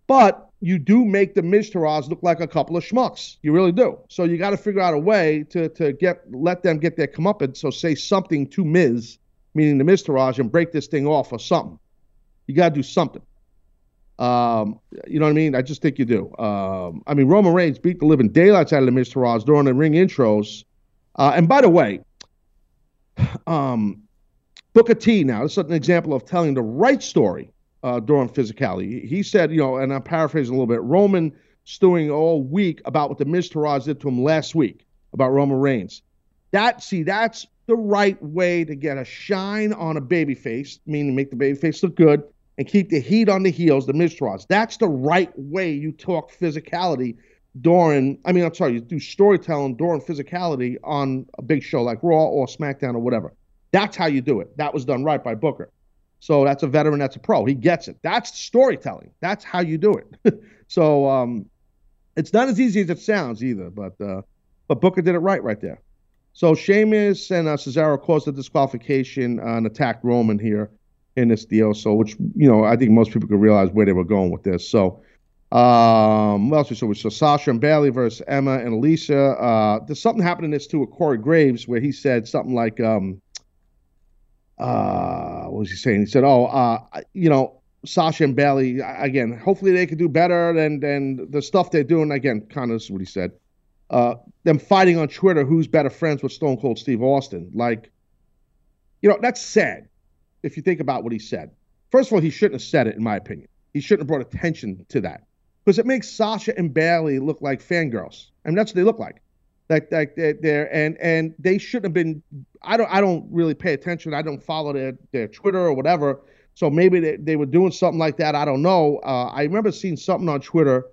but you do make the Miztourage look like a couple of schmucks. You really do. So you got to figure out a way to to get let them get their comeuppance. So say something to Miz, meaning the Miztourage, and break this thing off or something. You got to do something. Um, you know what I mean? I just think you do. Um, I mean, Roman Reigns beat the living daylights out of the Miztourage during the ring intros. Uh, and by the way, um, Booker T now, this is an example of telling the right story uh, during physicality. He said, you know, and I'm paraphrasing a little bit, Roman stewing all week about what the Miz Taraj did to him last week about Roman Reigns. That, see, that's the right way to get a shine on a baby face, meaning make the baby face look good and keep the heat on the heels, the Miz That's the right way you talk physicality during, I mean, I'm sorry, you do storytelling during physicality on a big show like Raw or SmackDown or whatever. That's how you do it. That was done right by Booker. So that's a veteran, that's a pro. He gets it. That's storytelling. That's how you do it. so um, it's not as easy as it sounds either, but uh, but Booker did it right right there. So Sheamus and uh, Cesaro caused the disqualification and attacked Roman here in this deal. So which you know I think most people could realize where they were going with this. So um, what else we saw? We saw Sasha and Bayley versus Emma and Alicia. Uh, there's something happened in this too with Corey Graves where he said something like um, uh, what was he saying? He said, "Oh, uh, you know, Sasha and Bayley again. Hopefully, they could do better than than the stuff they're doing. Again, kind of what he said. Uh, them fighting on Twitter, who's better friends with Stone Cold Steve Austin? Like, you know, that's sad if you think about what he said. First of all, he shouldn't have said it, in my opinion. He shouldn't have brought attention to that because it makes Sasha and Bayley look like fangirls. I mean, that's what they look like like like they're, they're and and they shouldn't have been. I don't I don't really pay attention. I don't follow their their Twitter or whatever. So maybe they, they were doing something like that. I don't know. Uh, I remember seeing something on Twitter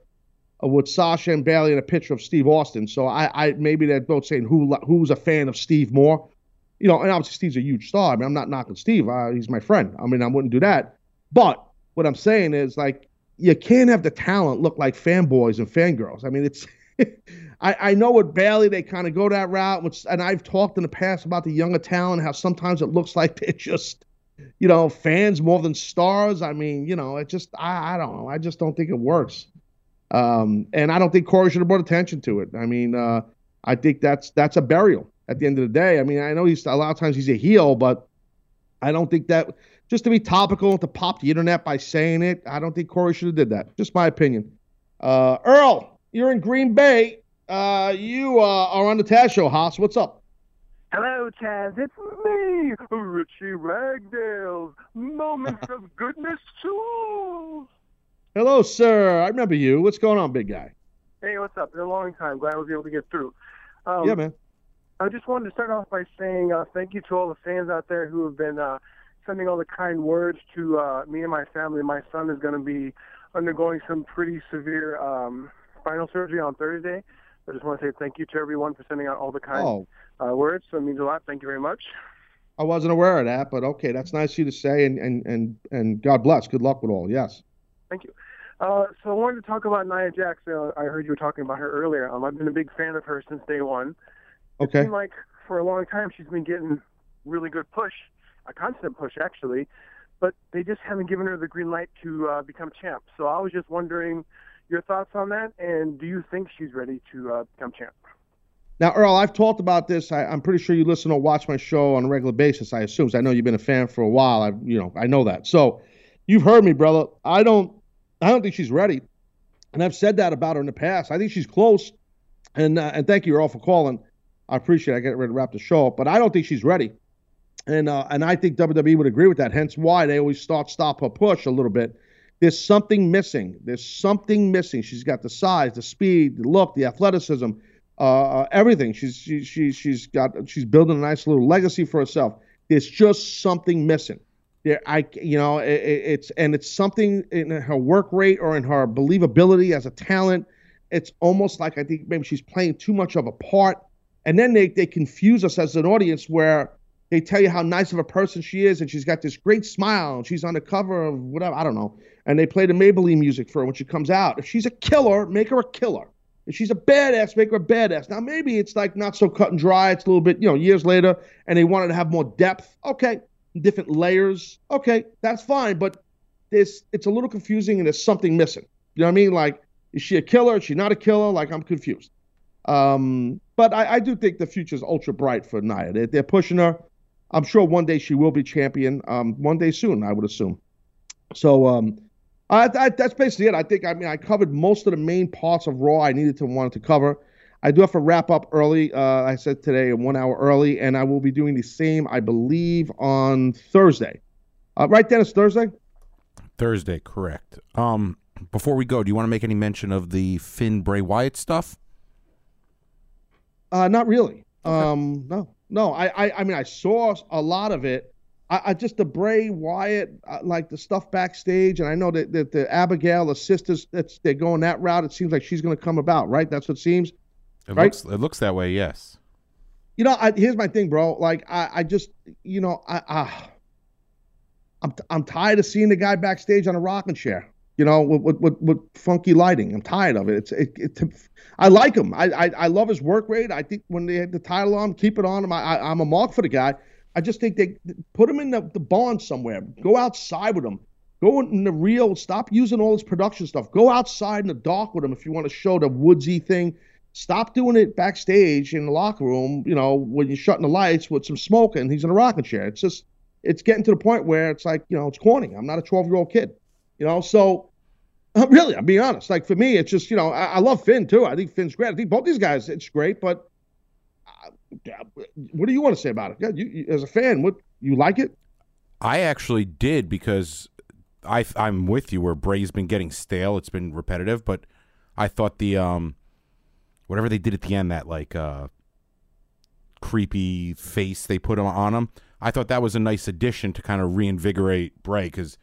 with Sasha and Bayley and a picture of Steve Austin. So I, I maybe they're both saying who who's a fan of Steve more. You know, and obviously Steve's a huge star. I mean, I'm not knocking Steve. Uh, he's my friend. I mean, I wouldn't do that. But what I'm saying is like you can't have the talent look like fanboys and fangirls. I mean, it's I, I know with Bayley they kind of go that route, which, and I've talked in the past about the younger talent, how sometimes it looks like they're just, you know, fans more than stars. I mean, you know, it just I, I don't know. I just don't think it works. Um, and I don't think Corey should have brought attention to it. I mean, uh, I think that's that's a burial at the end of the day. I mean, I know he's a lot of times he's a heel, but I don't think that just to be topical to pop the internet by saying it, I don't think Corey should have did that. Just my opinion. Uh, Earl, you're in Green Bay. Uh, you uh, are on the Taz Show, Haas. What's up? Hello, Taz. It's me, Richie Ragdale. Moments of goodness too. Hello, sir. I remember you. What's going on, big guy? Hey, what's up? It's a long time. Glad I was able to get through. Um, yeah, man. I just wanted to start off by saying uh, thank you to all the fans out there who have been uh, sending all the kind words to uh, me and my family. My son is going to be undergoing some pretty severe um, spinal surgery on Thursday. I just want to say thank you to everyone for sending out all the kind Oh. uh, words. So it means a lot. Thank you very much. I wasn't aware of that, but okay, that's nice of you to say, and and and and God bless. Good luck with all. Yes. Thank you. Uh, so I wanted to talk about Nia Jax. Uh, I heard you were talking about her earlier. Um, I've been a big fan of her since day one. Okay. It seemed like for a long time she's been getting really good push, a constant push actually, but they just haven't given her the green light to uh, become champ. So I was just wondering your thoughts on that, and do you think she's ready to uh, become champ? Now, Earl, I've talked about this. I, am pretty sure you listen or watch my show on a regular basis. I assume. I know you've been a fan for a while. I, you know, I know that. So you've heard me, brother. I don't, I don't think she's ready, and I've said that about her in the past. I think she's close, and uh, and thank you, all for calling. I appreciate. it. I get ready to wrap the show up, but I don't think she's ready, and uh, and I think WWE would agree with that. Hence why they always start stop her push a little bit. There's something missing. There's something missing. She's got the size, the speed, the look, the athleticism uh, everything. She's she, she she's got she's building a nice little legacy for herself. There's just something missing. There, I you know it, it's and it's something in her work rate or in her believability as a talent. It's almost like I think maybe she's playing too much of a part, and then they they confuse us as an audience where they tell you how nice of a person she is, and she's got this great smile, and she's on the cover of whatever I don't know, and they play the Maybelline music for her when she comes out. If she's a killer, make her a killer. If she's a badass, make her a badass. Now maybe it's like not so cut and dry. It's a little bit, you know, years later, and they wanted to have more depth. Okay, different layers. Okay, that's fine. But this, it's a little confusing, and there's something missing. You know what I mean? Like, is she a killer? Is she not a killer? Like, I'm confused. Um, but I, I do think the future is ultra bright for Nia. They're, they're pushing her. I'm sure one day she will be champion. Um, one day soon, I would assume. So, um, uh, that, that's basically it. I think I mean I covered most of the main parts of Raw I needed to wanted to cover. I do have to wrap up early. Uh, I said today one hour early, and I will be doing the same, I believe, on Thursday. Uh, right, Dennis? Thursday. Thursday, correct. Um, before we go, do you want to make any mention of the Finn Bray Wyatt stuff? Uh, not really. Okay. Um, no, no. I, I, I mean, I saw a lot of it. I, I, just the Bray Wyatt, uh, like the stuff backstage, and I know that, that the Abigail, the sisters, that's they're going that route. It seems like she's going to come about, right? That's what it seems. It right? looks it looks that way. Yes. You know, I, here's my thing, bro. Like, I, I just, you know, I, I, I'm, I'm tired of seeing the guy backstage on a rocking chair. You know, with, with, with, funky lighting. I'm tired of it. It's, it, it, I like him. I, I, I love his work rate. I think when they had the title on, keep it on him. I, I, I'm a mark for the guy. I just think they put him in the, the barn somewhere. Go outside with him. Go in the real. Stop using all this production stuff. Go outside in the dark with him if you want to show the woodsy thing. Stop doing it backstage in the locker room. You know when you're shutting the lights with some smoke and he's in a rocking chair. It's just it's getting to the point where it's like you know it's corny. I'm not a 12 year old kid. You know so. Really, I'm being honest. Like for me, it's just you know I, I love Finn too. I think Finn's great. I think both these guys, it's great. But what do you want to say about it? Yeah, you, you, as a fan, what you like it? I actually did because I I'm with you where Bray's been getting stale. It's been repetitive, but I thought the um whatever they did at the end that like uh creepy face they put on him. I thought that was a nice addition to kind of reinvigorate Bray because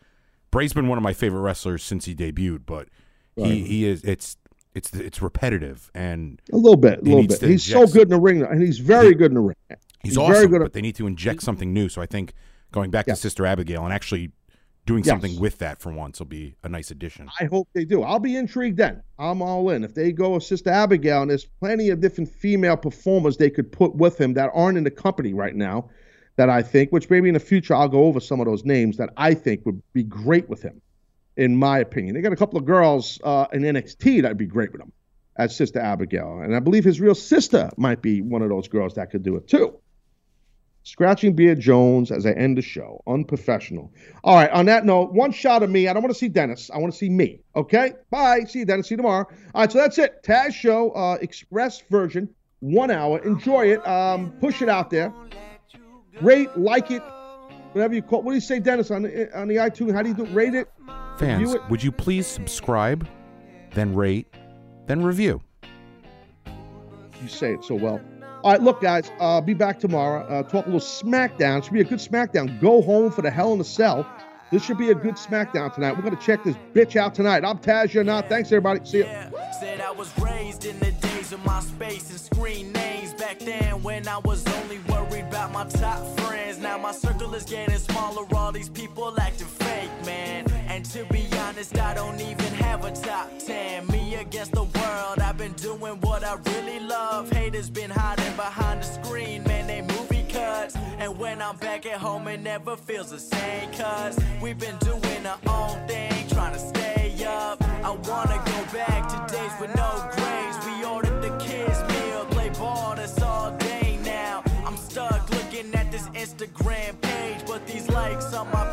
Bray's been one of my favorite wrestlers since he debuted, but right. he he is it's it's it's repetitive and a little bit, a little bit. He's so good in the ring, and he's very he, good in the ring. He's, he's awesome, very good but they need to inject something new. So I think going back to Sister Abigail and actually doing yes. something with that for once will be a nice addition. I hope they do. I'll be intrigued then. I'm all in. If they go with Sister Abigail, and there's plenty of different female performers they could put with him that aren't in the company right now, that I think, which maybe in the future I'll go over some of those names that I think would be great with him in my opinion. They got a couple of girls uh, in NXT that'd be great with him as Sister Abigail. And I believe his real sister might be one of those girls that could do it too. Scratching Beard Jones as I end the show. Unprofessional. All right, on that note, one shot of me. I don't want to see Dennis. I want to see me. Okay? Bye. See you, Dennis. See you tomorrow. All right, so that's it. Taz Show, uh, express version, one hour. Enjoy it. Um, push it out there. Rate, like it, whatever you call What do you say, Dennis, on the, on the iTunes? How do you do Rate it? Fans, would you please subscribe, then rate, then review? You say it so well. All right, look, guys, uh, be back tomorrow. Uh, talk a little SmackDown. It should be a good SmackDown. Go home for the Hell in a Cell. This should be a good SmackDown tonight. We're going to check this bitch out tonight. I'm Taz, you're not. Thanks, everybody. See you. Said I was raised in the days of Myspace and screen names back then when I was only worried about my top friends. Now my circle is getting smaller. All these people acting fake, man. And to be honest, I don't even have a top 10. Me against the world, I've been doing what I really love. Haters been hiding behind the screen, man, they movie cuts. And when I'm back at home, it never feels the same. Cause we've been doing our own thing, trying to stay up. I wanna go back to days with no grades. We ordered the kids' meal, play ball, that's all day now. I'm stuck looking at this Instagram page, but these likes on my